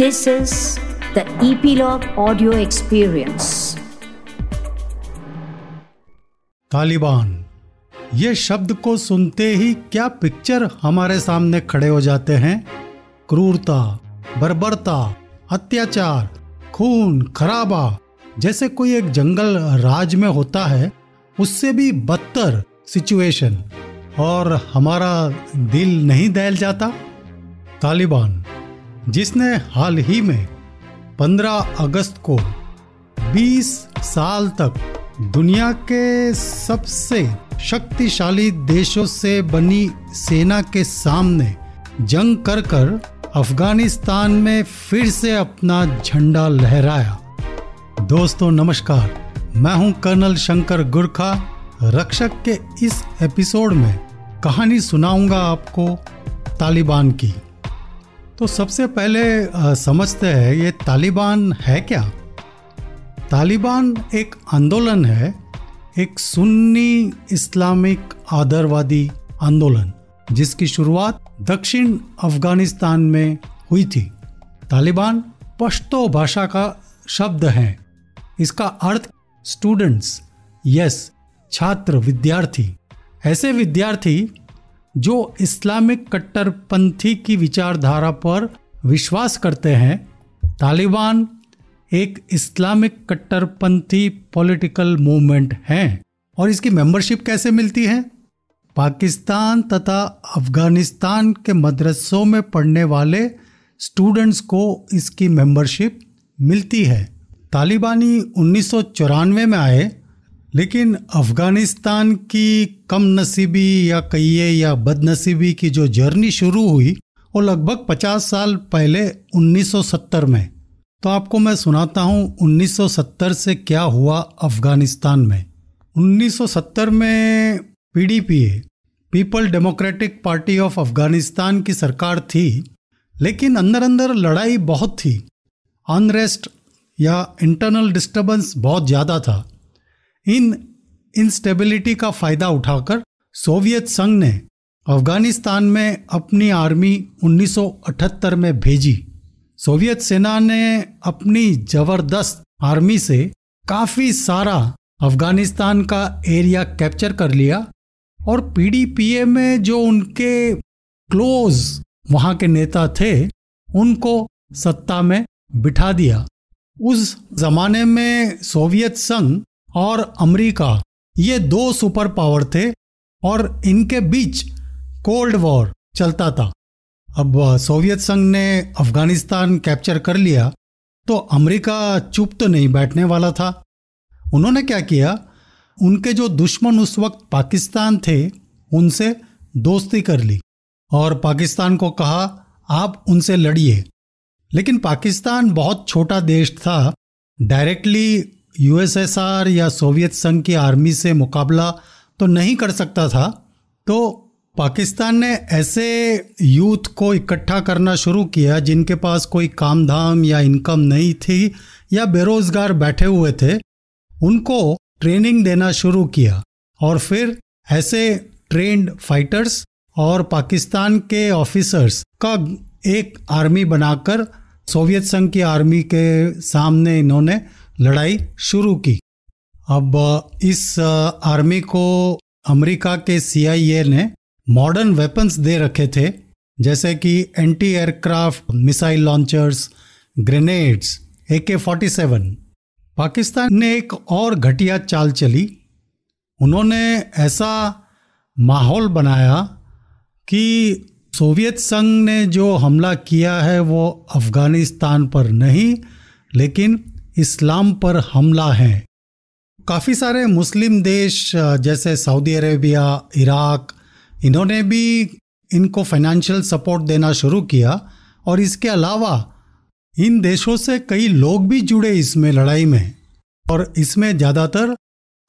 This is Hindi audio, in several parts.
This is the Epilogue Audio Experience. Taliban, ये शब्द को सुनते ही क्या पिक्चर हमारे सामने खड़े हो जाते हैं क्रूरता, बर्बरता, अत्याचार, खून, खराबा, जैसे कोई एक जंगल राज में होता है, उससे भी बदतर सिचुएशन और हमारा दिल नहीं दहल जाता तालिबान जिसने हाल ही में 15 अगस्त को 20 साल तक दुनिया के सबसे शक्तिशाली देशों से बनी सेना के सामने जंग कर कर अफ़गानिस्तान में फिर से अपना झंडा लहराया। दोस्तों, नमस्कार। मैं हूँ कर्नल शंकर गुरखा। रक्षक के इस एपिसोड में कहानी सुनाऊँगा आपको तालिबान की। तो सबसे पहले समझते हैं, ये तालिबान है क्या? तालिबान एक आंदोलन है, एक सुन्नी इस्लामिक आदरवादी आंदोलन, जिसकी शुरुआत दक्षिण अफ़गानिस्तान में हुई थी। तालिबान पश्तो भाषा का शब्द है। इसका अर्थ स्टूडेंट्स यस छात्र, विद्यार्थी। ऐसे विद्यार्थी जो इस्लामिक कट्टरपंथी की विचारधारा पर विश्वास करते हैं, तालिबान एक इस्लामिक कट्टरपंथी पॉलिटिकल मूवमेंट है। और इसकी मेंबरशिप कैसे मिलती है? पाकिस्तान तथा अफ़गानिस्तान के मदरसों में पढ़ने वाले स्टूडेंट्स को इसकी मेंबरशिप मिलती है। तालिबानी उन्नीस सौ चौरानवे में आए लेकिन अफ़गानिस्तान की कम नसीबी या कहिए या बदनसीबी की जो जर्नी शुरू हुई, वो लगभग 50 साल पहले 1970 में। तो आपको मैं सुनाता हूँ 1970 से क्या हुआ अफ़गानिस्तान में। 1970 में PDPA people democratic party of Afghanistan की सरकार थी, लेकिन अंदर अंदर लड़ाई बहुत थी। अनरेस्ट या इंटरनल डिस्टर्बेंस बहुत ज़्यादा था। इन इंस्टेबिलिटी का फ़ायदा उठाकर सोवियत संघ ने अफ़गानिस्तान में अपनी आर्मी 1978 में भेजी। सोवियत सेना ने अपनी ज़बरदस्त आर्मी से काफ़ी सारा अफ़गानिस्तान का एरिया कैप्चर कर लिया और पीडीपीए में जो उनके क्लोज वहाँ के नेता थे, उनको सत्ता में बिठा दिया। उस जमाने में सोवियत संघ और अमेरिका, ये दो सुपर पावर थे और इनके बीच कोल्ड वॉर चलता था। अब सोवियत संघ ने अफ़गानिस्तान कैप्चर कर लिया तो अमेरिका चुप तो नहीं बैठने वाला था। उन्होंने क्या किया? उनके जो दुश्मन उस वक्त पाकिस्तान थे, उनसे दोस्ती कर ली और पाकिस्तान को कहा, आप उनसे लड़िए। लेकिन पाकिस्तान बहुत छोटा देश था, डायरेक्टली यूएसएसआर या सोवियत संघ की आर्मी से मुकाबला तो नहीं कर सकता था तो पाकिस्तान ने ऐसे यूथ को इकट्ठा करना शुरू किया जिनके पास कोई काम धाम या इनकम नहीं थी या बेरोजगार बैठे हुए थे, उनको ट्रेनिंग देना शुरू किया और फिर ऐसे ट्रेंड फाइटर्स और पाकिस्तान के ऑफिसर्स का एक आर्मी बनाकर सोवियत संघ की आर्मी के सामने इन्होंने लड़ाई शुरू की। अब, इस आर्मी को अमेरिका के सीआईए ने मॉडर्न वेपन्स दे रखे थे, जैसे कि anti aircraft missile launchers grenades A K forty seven Pakistan ने एक और घटिया चाल चली। उन्होंने ऐसा माहौल बनाया कि सोवियत संघ ने जो हमला किया है वो अफ़गानिस्तान पर नहीं, लेकिन इस्लाम पर हमला है। काफ़ी सारे मुस्लिम देश, जैसे सऊदी अरेबिया, इराक, इन्होंने भी इनको फाइनेंशियल सपोर्ट देना शुरू किया और इसके अलावा इन देशों से कई लोग भी जुड़े इसमें लड़ाई में। और इसमें ज़्यादातर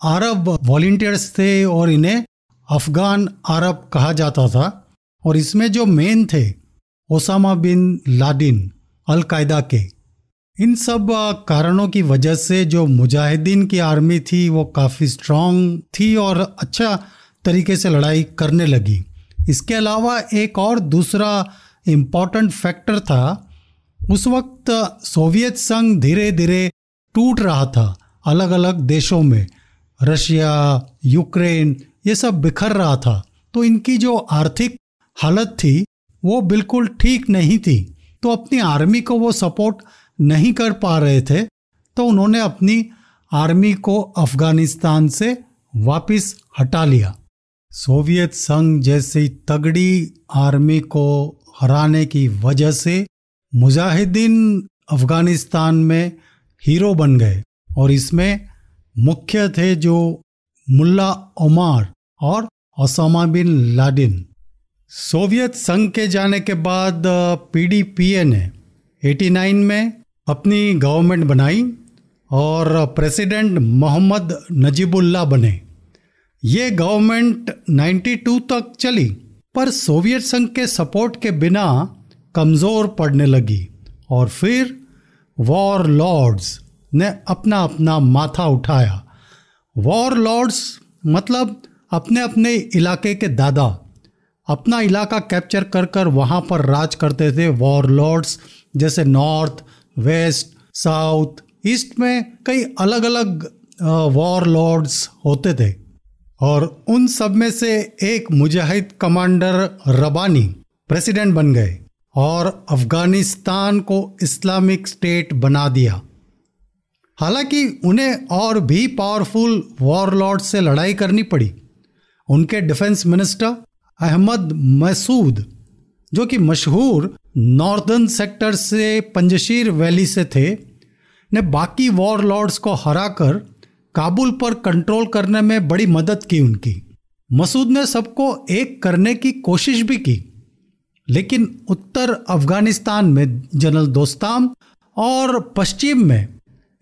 अरब वॉल्टियर्स थे और इन्हें अफगान अरब कहा जाता था। और इसमें जो मेन थे, ओसामा बिन लाडिन अलकायदा के। इन सब कारणों की वजह से जो मुजाहिदीन की आर्मी थी, वो काफ़ी स्ट्रांग थी और अच्छा तरीके से लड़ाई करने लगी। इसके अलावा एक और दूसरा इंपॉर्टेंट फैक्टर था, उस वक्त सोवियत संघ धीरे धीरे टूट रहा था अलग अलग देशों में। रशिया, यूक्रेन, ये सब बिखर रहा था। तो इनकी जो आर्थिक हालत थी, वो बिल्कुल ठीक नहीं थी। तो अपनी आर्मी को वो सपोर्ट नहीं कर पा रहे थे तो उन्होंने अपनी आर्मी को अफ़गानिस्तान से वापस हटा लिया। सोवियत संघ जैसी तगड़ी आर्मी को हराने की वजह से मुजाहिदीन अफ़गानिस्तान में हीरो बन गए और इसमें मुख्य थे जो मुल्ला ओमार और ओसामा बिन लाडिन सोवियत संघ के जाने के बाद पीडीपीए ने 89 में अपनी गवर्नमेंट बनाई और प्रेसिडेंट मोहम्मद नजीबुल्ला बने। ये गवर्नमेंट 92 तक चली, पर सोवियत संघ के सपोर्ट के बिना कमज़ोर पड़ने लगी और फिर वॉर लॉर्ड्स ने अपना अपना माथा उठाया। वॉर लॉर्ड्स मतलब अपने अपने इलाके के दादा। अपना इलाका कैप्चर कर कर वहाँ पर राज करते थे वॉर लॉर्ड्स, जैसे नॉर्थ वेस्ट, साउथ, ईस्ट में कई अलग अलग वॉर लॉर्ड्स होते थे। और उन सब में से एक मुजाहिद कमांडर रबानी प्रेसिडेंट बन गए और अफ़गानिस्तान को इस्लामिक स्टेट बना दिया। हालाँकि उन्हें और भी पावरफुल वॉरलॉर्ड से लड़ाई करनी पड़ी। उनके डिफेंस मिनिस्टर अहमद मसूद, जो कि मशहूर नॉर्दर्न सेक्टर से पंजशीर वैली से थे, ने बाकी वॉर लॉर्ड्स को हराकर काबुल पर कंट्रोल करने में बड़ी मदद की उनकी। मसूद ने सबको एक करने की कोशिश भी की, लेकिन उत्तर अफ़गानिस्तान में जनरल दोस्ताम और पश्चिम में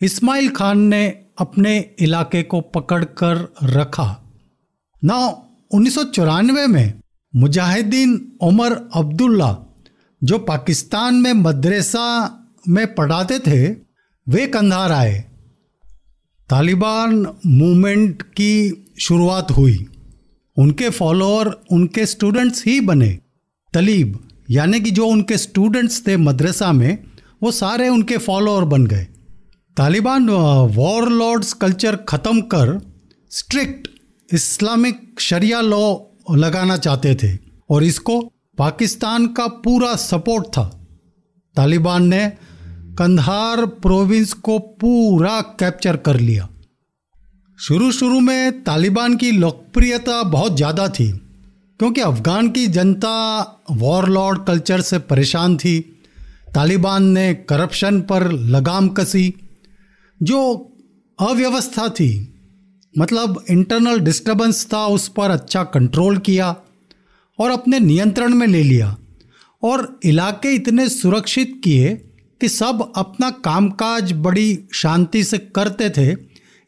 इस्माइल खान ने अपने इलाके को पकड़कर रखा। ना उन्नीस में मुजाहिदीन उमर अब्दुल्ला जो पाकिस्तान में मदरसा में पढ़ाते थे, वे कंधार आए। तालिबान मूवमेंट की शुरुआत हुई। उनके फॉलोअर, उनके स्टूडेंट्स ही बने। तलीब, यानी कि जो उनके स्टूडेंट्स थे मदरसा में, वो सारे उनके फॉलोअर बन गए। तालिबान वॉर लॉर्ड्स कल्चर ख़त्म कर स्ट्रिक्ट इस्लामिक शरिया लॉ लगाना चाहते थे और इसको पाकिस्तान का पूरा सपोर्ट था। तालिबान ने कंधार प्रोविंस को पूरा कैप्चर कर लिया। शुरू शुरू में तालिबान की लोकप्रियता बहुत ज़्यादा थी, क्योंकि अफ़गान की जनता वॉरलॉर्ड कल्चर से परेशान थी। तालिबान ने करप्शन पर लगाम कसी, जो अव्यवस्था थी। मतलब इंटरनल डिस्टरबेंस था, उस पर अच्छा कंट्रोल किया। और अपने नियंत्रण में ले लिया। और इलाके इतने सुरक्षित किए कि सब अपना कामकाज बड़ी शांति से करते थे,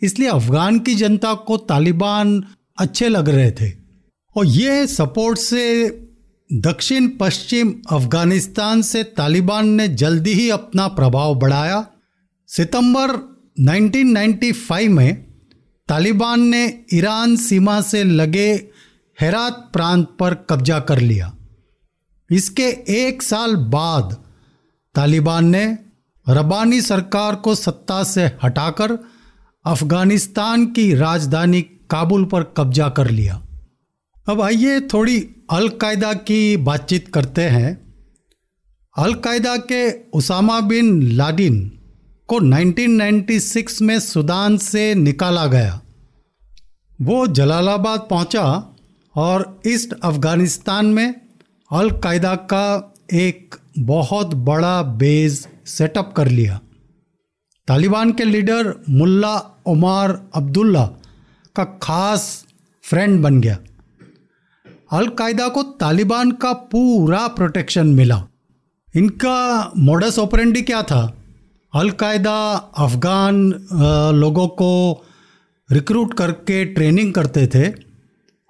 इसलिए अफ़गान की जनता को तालिबान अच्छे लग रहे थे। और ये सपोर्ट से दक्षिण पश्चिम अफ़गानिस्तान से तालिबान ने जल्दी ही अपना प्रभाव बढ़ाया। सितंबर 1995 में तालिबान ने ईरान सीमा से लगे हेरात प्रांत पर कब्जा कर लिया। इसके एक साल बाद तालिबान ने रबानी सरकार को सत्ता से हटाकर अफ़गानिस्तान की राजधानी काबुल पर कब्जा कर लिया। अब आइए थोड़ी अलकायदा की बातचीत करते हैं। अलकायदा के उसामा बिन लाडिन को 1996 में सूडान से निकाला गया। वो जलालाबाद पहुँचा और ईस्ट अफ़गानिस्तान में अलकायदा का एक बहुत बड़ा बेस सेटअप कर लिया। तालिबान के लीडर मुल्ला उमार अब्दुल्ला का खास फ्रेंड बन गया। अलकायदा को तालिबान का पूरा प्रोटेक्शन मिला। इनका मोडस ऑपरेंडी क्या था? अलकायदा अफ़गान लोगों को रिक्रूट करके ट्रेनिंग करते थे।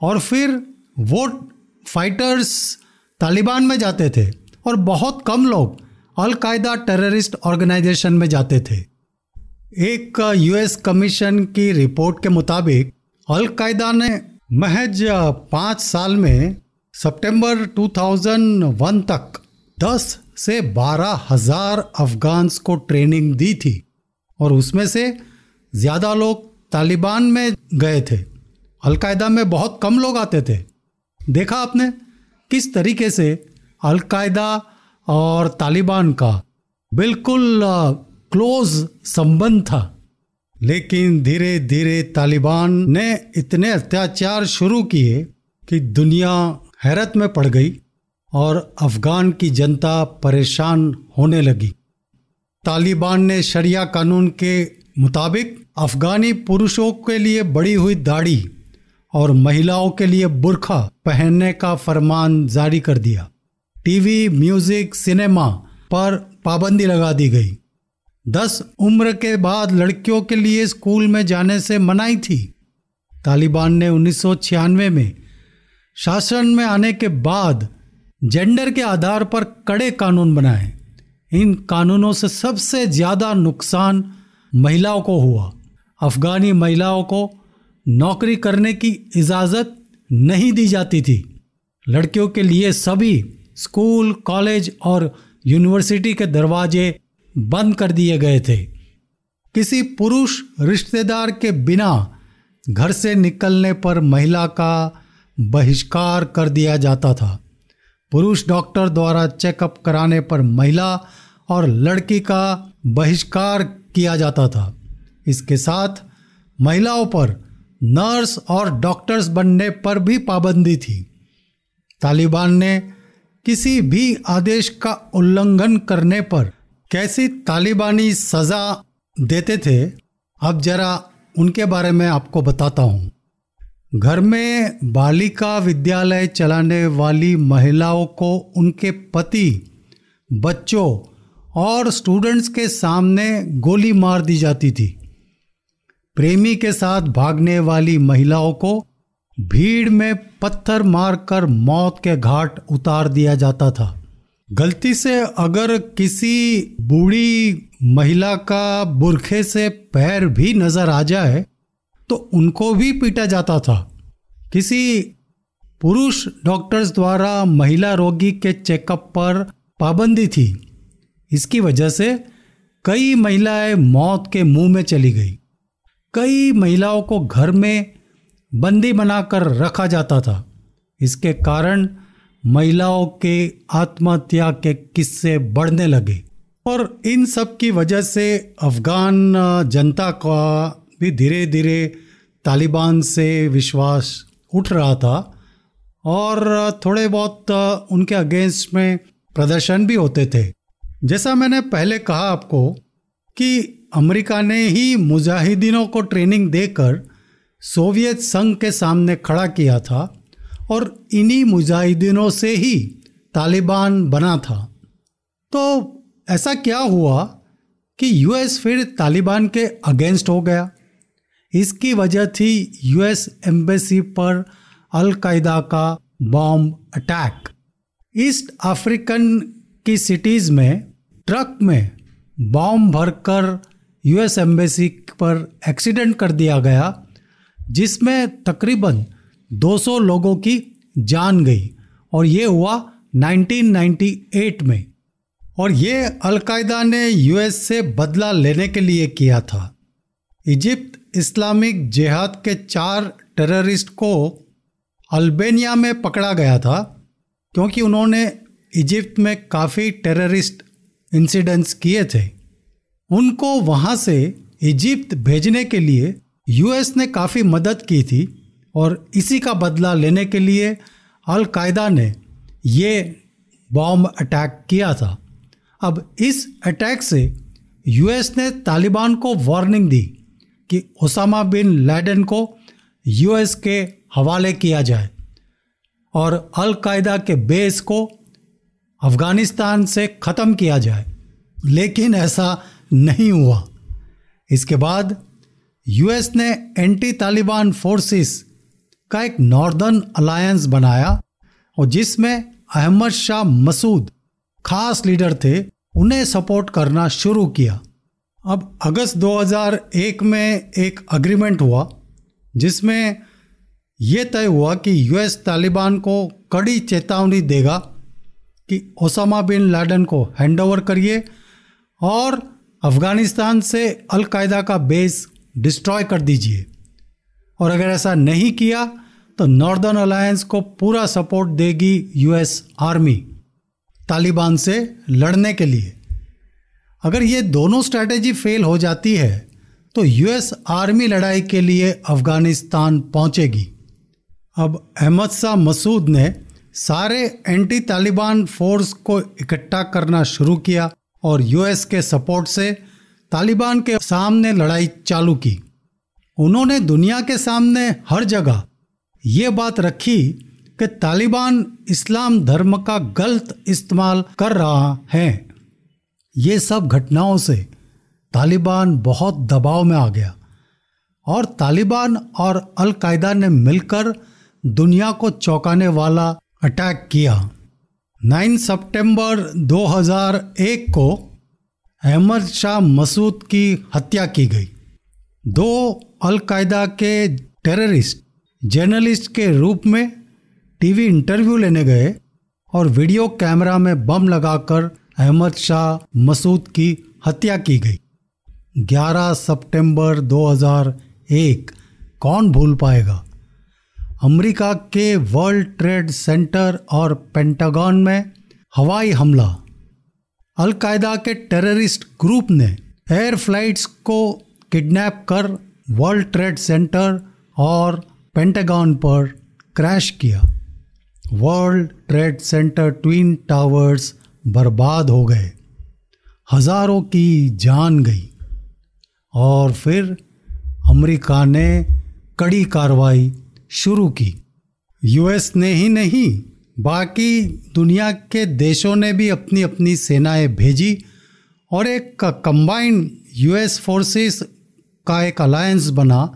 और फिर वो फाइटर्स तालिबान में जाते थे और बहुत कम लोग अलकायदा टेररिस्ट ऑर्गेनाइजेशन में जाते थे। एक यूएस कमीशन की रिपोर्ट के मुताबिक अलकायदा ने महज पाँच साल में सितंबर 2001 तक दस से बारह हज़ार अफगान्स को ट्रेनिंग दी थी और उसमें से ज़्यादा लोग तालिबान में गए थे। अलकायदा में बहुत कम लोग आते थे। देखा आपने किस तरीके से अलकायदा और तालिबान का बिल्कुल क्लोज संबंध था। लेकिन धीरे धीरे तालिबान ने इतने अत्याचार शुरू किए कि दुनिया हैरत में पड़ गई और अफगान की जनता परेशान होने लगी। तालिबान ने शरिया कानून के मुताबिक अफगानी पुरुषों के लिए बड़ी हुई दाढ़ी और महिलाओं के लिए बुरखा पहनने का फरमान जारी कर दिया। टीवी, म्यूज़िक, सिनेमा पर पाबंदी लगा दी गई। दस उम्र के बाद लड़कियों के लिए स्कूल में जाने से मनाई थी। तालिबान ने उन्नीस सौ छियानवे में शासन में आने के बाद जेंडर के आधार पर कड़े कानून बनाए। इन कानूनों से सबसे ज़्यादा नुकसान महिलाओं को हुआ। अफगानी महिलाओं को नौकरी करने की इजाज़त नहीं दी जाती थी। लड़कियों के लिए सभी स्कूल, कॉलेज और यूनिवर्सिटी के दरवाजे बंद कर दिए गए थे। किसी पुरुष रिश्तेदार के बिना घर से निकलने पर महिला का बहिष्कार कर दिया जाता था। पुरुष डॉक्टर द्वारा चेकअप कराने पर महिला और लड़की का बहिष्कार किया जाता था। इसके साथ महिलाओं पर नर्स और डॉक्टर्स बनने पर भी पाबंदी थी। तालिबान ने किसी भी आदेश का उल्लंघन करने पर कैसी तालिबानी सज़ा देते थे, अब जरा उनके बारे में आपको बताता हूँ। घर में बालिका विद्यालय चलाने वाली महिलाओं को उनके पति, बच्चों और स्टूडेंट्स के सामने गोली मार दी जाती थी। प्रेमी के साथ भागने वाली महिलाओं को भीड़ में पत्थर मारकर मौत के घाट उतार दिया जाता था। गलती से अगर किसी बूढ़ी महिला का बुरखे से पैर भी नज़र आ जाए तो उनको भी पीटा जाता था। किसी पुरुष डॉक्टर्स द्वारा महिला रोगी के चेकअप पर पाबंदी थी। इसकी वजह से कई महिलाएँ मौत के मुँह में चली गई। कई महिलाओं को घर में बंदी बनाकर रखा जाता था। इसके कारण महिलाओं के आत्महत्या के किस्से बढ़ने लगे और इन सब की वजह से अफगान जनता का भी धीरे धीरे तालिबान से विश्वास उठ रहा था और थोड़े बहुत उनके अगेंस्ट में प्रदर्शन भी होते थे। जैसा मैंने पहले कहा आपको कि अमेरिका ने ही मुजाहिदीनों को ट्रेनिंग देकर सोवियत संघ के सामने खड़ा किया था और इन्हीं मुजाहिदीनों से ही तालिबान बना था। तो ऐसा क्या हुआ कि यूएस फिर तालिबान के अगेंस्ट हो गया? इसकी वजह थी यूएस एम्बेसी पर अलकायदा का बॉम्ब अटैक। ईस्ट अफ्रीकन की सिटीज़ में, ट्रक में बॉम्ब भरकर यूएस एम्बेसी पर एक्सीडेंट कर दिया गया, जिसमें तकरीबन 200 लोगों की जान गई और ये हुआ 1998 में। और ये अलकायदा ने यूएस से बदला लेने के लिए किया था। इजिप्ट इस्लामिक जिहाद के चार टेररिस्ट को अल्बेनिया में पकड़ा गया था, क्योंकि उन्होंने इजिप्ट में काफ़ी टेररिस्ट इंसिडेंट्स किए थे। उनको वहाँ से इजिप्त भेजने के लिए यूएस ने काफ़ी मदद की थी और इसी का बदला लेने के लिए अलकायदा ने ये बॉम्ब अटैक किया था। अब इस अटैक से यूएस ने तालिबान को वार्निंग दी कि ओसामा बिन लैडन को यूएस के हवाले किया जाए और अलकायदा के बेस को अफ़गानिस्तान से ख़त्म किया जाए। लेकिन ऐसा नहीं हुआ। इसके बाद यूएस ने एंटी तालिबान फोर्सेस का एक नॉर्दर्न अलायंस बनाया और जिसमें अहमद शाह मसूद खास लीडर थे, उन्हें सपोर्ट करना शुरू किया। अब अगस्त 2001 में एक अग्रीमेंट हुआ, जिसमें यह तय हुआ कि यूएस तालिबान को कड़ी चेतावनी देगा कि ओसामा बिन लाडन को हैंडओवर करिए और अफ़गानिस्तान से अलकायदा का बेस डिस्ट्रॉय कर दीजिए। और अगर ऐसा नहीं किया तो नॉर्दर्न अलायंस को पूरा सपोर्ट देगी यूएस आर्मी, तालिबान से लड़ने के लिए। अगर ये दोनों स्ट्रैटेजी फेल हो जाती है तो यूएस आर्मी लड़ाई के लिए अफ़गानिस्तान पहुंचेगी। अब अहमद शाह मसूद ने सारे एंटी तालिबान फोर्स को इकट्ठा करना शुरू किया। और यूएस के सपोर्ट से तालिबान के सामने लड़ाई चालू की। उन्होंने दुनिया के सामने हर जगह ये बात रखी कि तालिबान इस्लाम धर्म का गलत इस्तेमाल कर रहा है। ये सब घटनाओं से तालिबान बहुत दबाव में आ गया और तालिबान और अलकायदा ने मिलकर दुनिया को चौंकाने वाला अटैक किया। 9 सितंबर 2001 को अहमद शाह मसूद की हत्या की गई। दो अलकायदा के टेररिस्ट, जर्नलिस्ट के रूप में टीवी इंटरव्यू लेने गए और वीडियो कैमरा में बम लगाकर अहमद शाह मसूद की हत्या की गई। 11 सितंबर 2001 कौन भूल पाएगा? अमेरिका के वर्ल्ड ट्रेड सेंटर और पेंटागन में हवाई हमला। अलकायदा के टेररिस्ट ग्रुप ने एयर फ्लाइट्स को किडनैप कर वर्ल्ड ट्रेड सेंटर और पेंटागन पर क्रैश किया। World Trade Center Twin Towers बर्बाद हो गए। हज़ारों की जान गई। और फिर अमेरिका ने कड़ी कार्रवाई शुरू की। यूएस ने ही नहीं, बाकी दुनिया के देशों ने भी अपनी अपनी सेनाएँ भेजी और एक कंबाइंड यूएस फोर्सेस का एक अलायंस बना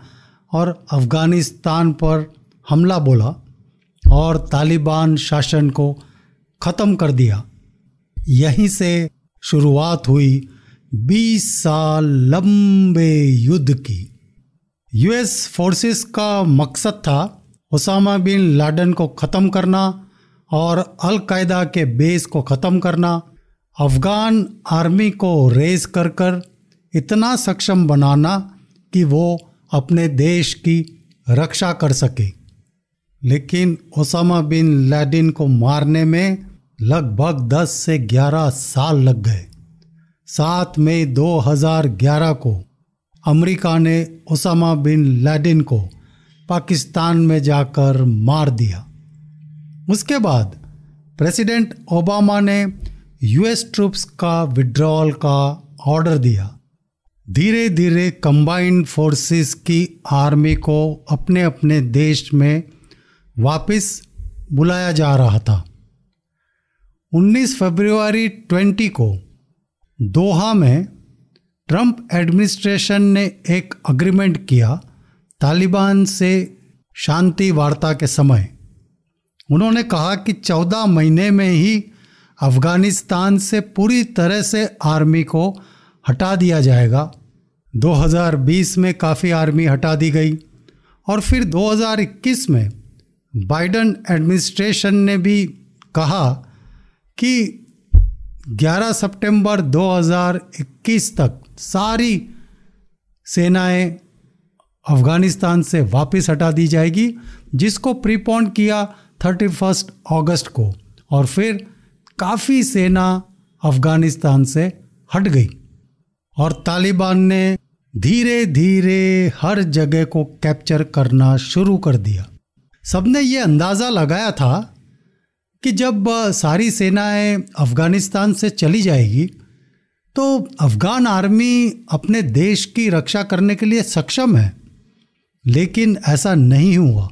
और अफ़गानिस्तान पर हमला बोला और तालिबान शासन को ख़त्म कर दिया। यहीं से शुरुआत हुई 20 साल लंबे युद्ध की। यूएस फोर्सेस का मकसद था ओसामा बिन लाडन को ख़त्म करना और अलकायदा के बेस को ख़त्म करना। अफ़गान आर्मी को रेज कर कर इतना सक्षम बनाना कि वो अपने देश की रक्षा कर सके। लेकिन ओसामा बिन लैडिन को मारने में लगभग 10 से 11 साल लग गए। सात मई 2011 को अमेरिका ने ओसामा बिन लैडिन को पाकिस्तान में जाकर मार दिया। उसके बाद प्रेसिडेंट ओबामा ने यूएस ट्रूप्स का विड्रॉल का ऑर्डर दिया। धीरे धीरे कंबाइंड फोर्सेस की आर्मी को अपने अपने देश में वापस बुलाया जा रहा था। 19 फरवरी 20 को दोहा में ट्रंप एडमिनिस्ट्रेशन ने एक अग्रीमेंट किया तालिबान से शांति वार्ता के समय। उन्होंने कहा कि 14 महीने में ही अफ़गानिस्तान से पूरी तरह से आर्मी को हटा दिया जाएगा। 2020 में काफ़ी आर्मी हटा दी गई और फिर 2021 में बाइडन एडमिनिस्ट्रेशन ने भी कहा कि 11 सितंबर 2021 तक सारी सेनाएँ अफ़गानिस्तान से वापस हटा दी जाएगी, जिसको प्रीपोन किया थर्टी फ़र्स्ट अगस्त को, और फिर काफ़ी सेना अफ़गानिस्तान से हट गई। और तालिबान ने धीरे धीरे हर जगह को कैप्चर करना शुरू कर दिया। सबने ये अंदाज़ा लगाया था कि जब सारी सेनाएँ अफ़गानिस्तान से चली जाएगी तो अफ़गान आर्मी अपने देश की रक्षा करने के लिए सक्षम है, लेकिन ऐसा नहीं हुआ।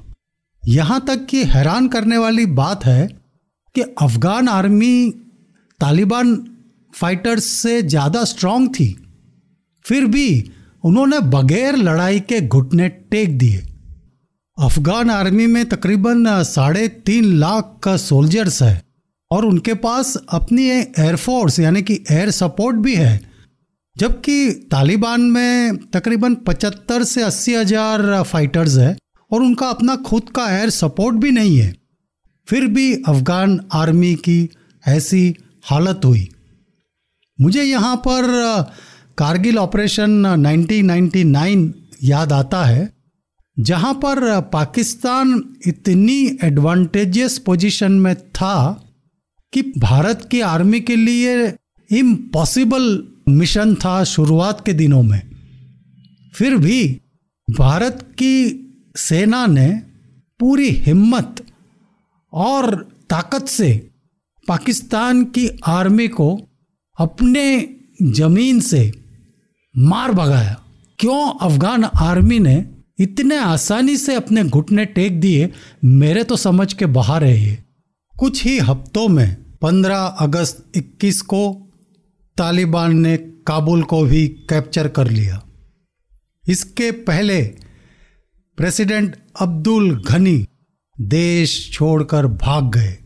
यहाँ तक कि हैरान करने वाली बात है कि अफ़गान आर्मी तालिबान फाइटर्स से ज़्यादा स्ट्रांग थी। फिर भी उन्होंने बगैर लड़ाई के घुटने टेक दिए। अफगान आर्मी में तकरीबन साढ़े तीन लाख का सोल्जर्स है। और उनके पास अपनी एयरफोर्स यानी कि एयर सपोर्ट भी है। जबकि तालिबान में तकरीबन पचहत्तर से अस्सी हज़ार फाइटर्स है और उनका अपना खुद का एयर सपोर्ट भी नहीं है। फिर भी अफगान आर्मी की ऐसी हालत हुई। मुझे यहाँ पर कारगिल ऑपरेशन 1999 याद आता है, जहाँ पर पाकिस्तान इतनी एडवांटेजियस पोजीशन में था कि भारत की आर्मी के लिए इम्पॉसिबल मिशन था शुरुआत के दिनों में। फिर भी भारत की सेना ने पूरी हिम्मत और ताकत से पाकिस्तान की आर्मी को अपने ज़मीन से मार भगाया। क्यों अफगान आर्मी ने इतने आसानी से अपने घुटने टेक दिए, मेरे तो समझ के बाहर है ये। कुछ ही हफ्तों में 15 अगस्त 21 को तालिबान ने काबुल को भी कैप्चर कर लिया। इसके पहले प्रेसिडेंट अब्दुल घनी देश छोड़कर भाग गए।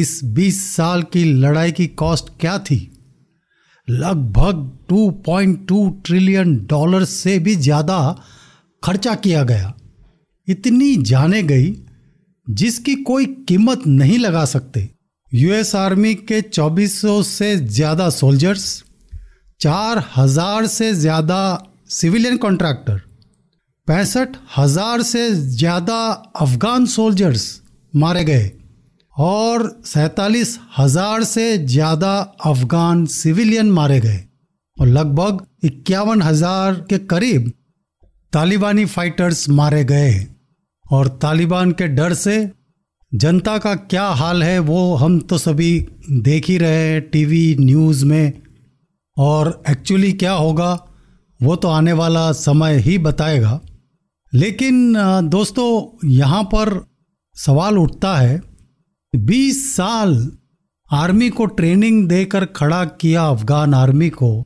इस 20 साल की लड़ाई की कॉस्ट क्या थी? लगभग 2.2 ट्रिलियन डॉलर से भी ज़्यादा खर्चा किया गया। इतनी जाने गई जिसकी कोई कीमत नहीं लगा सकते। यूएस आर्मी के 2400 से ज़्यादा सोल्जर्स चार हज़ार से ज़्यादा सिविलियन कॉन्ट्रैक्टर पैंसठ हज़ार से ज़्यादा अफगान सोल्जर्स मारे गए और सैतालीस हज़ार से ज़्यादा अफगान सिविलियन मारे गए और लगभग इक्यावन हज़ार के करीब तालिबानी फाइटर्स मारे गए। और तालिबान के डर से जनता का क्या हाल है वो हम तो सभी देख ही रहे हैं टीवी न्यूज़ में। और एक्चुअली क्या होगा, वो तो आने वाला समय ही बताएगा। लेकिन दोस्तों, यहाँ पर सवाल उठता है 20 साल आर्मी को ट्रेनिंग देकर खड़ा किया अफगान आर्मी को,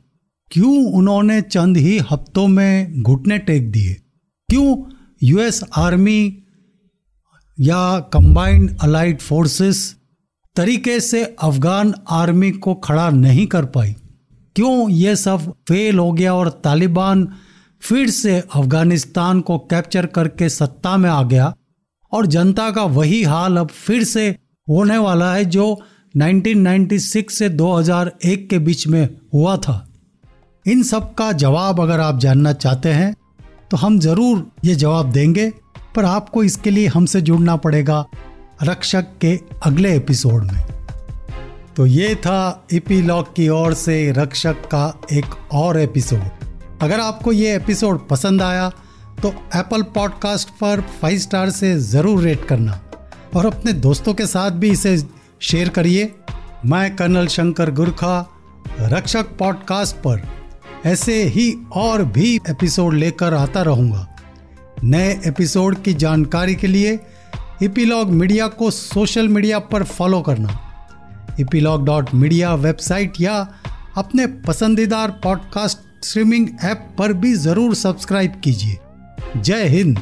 क्यों उन्होंने चंद ही हफ्तों में घुटने टेक दिए? क्यों यूएस आर्मी या कंबाइंड अलाइड फोर्सेस तरीके से अफगान आर्मी को खड़ा नहीं कर पाई। क्यों ये सब फेल हो गया और तालिबान फिर से अफ़गानिस्तान को कैप्चर करके सत्ता में आ गया और जनता का वही हाल अब फिर से होने वाला है जो 1996 से 2001 के बीच में हुआ था। इन सब का जवाब अगर आप जानना चाहते हैं तो हम ज़रूर ये जवाब देंगे। पर आपको इसके लिए हमसे जुड़ना पड़ेगा रक्षक के अगले एपिसोड में। तो ये था इपीलॉग की ओर से रक्षक का एक और एपिसोड। अगर आपको ये एपिसोड पसंद आया तो एप्पल पॉडकास्ट पर फाइव स्टार से ज़रूर रेट करना। और अपने दोस्तों के साथ भी इसे शेयर करिए। मैं कर्नल शंकर गुरखा, रक्षक पॉडकास्ट पर ऐसे ही और भी एपिसोड लेकर आता रहूँगा। नए एपिसोड की जानकारी के लिए इपीलॉग मीडिया को सोशल मीडिया पर फॉलो करना। इपीलॉग डॉट मीडिया वेबसाइट या अपने पसंदीदार पॉडकास्ट स्ट्रीमिंग ऐप पर भी ज़रूर सब्सक्राइब कीजिए। जय हिंद।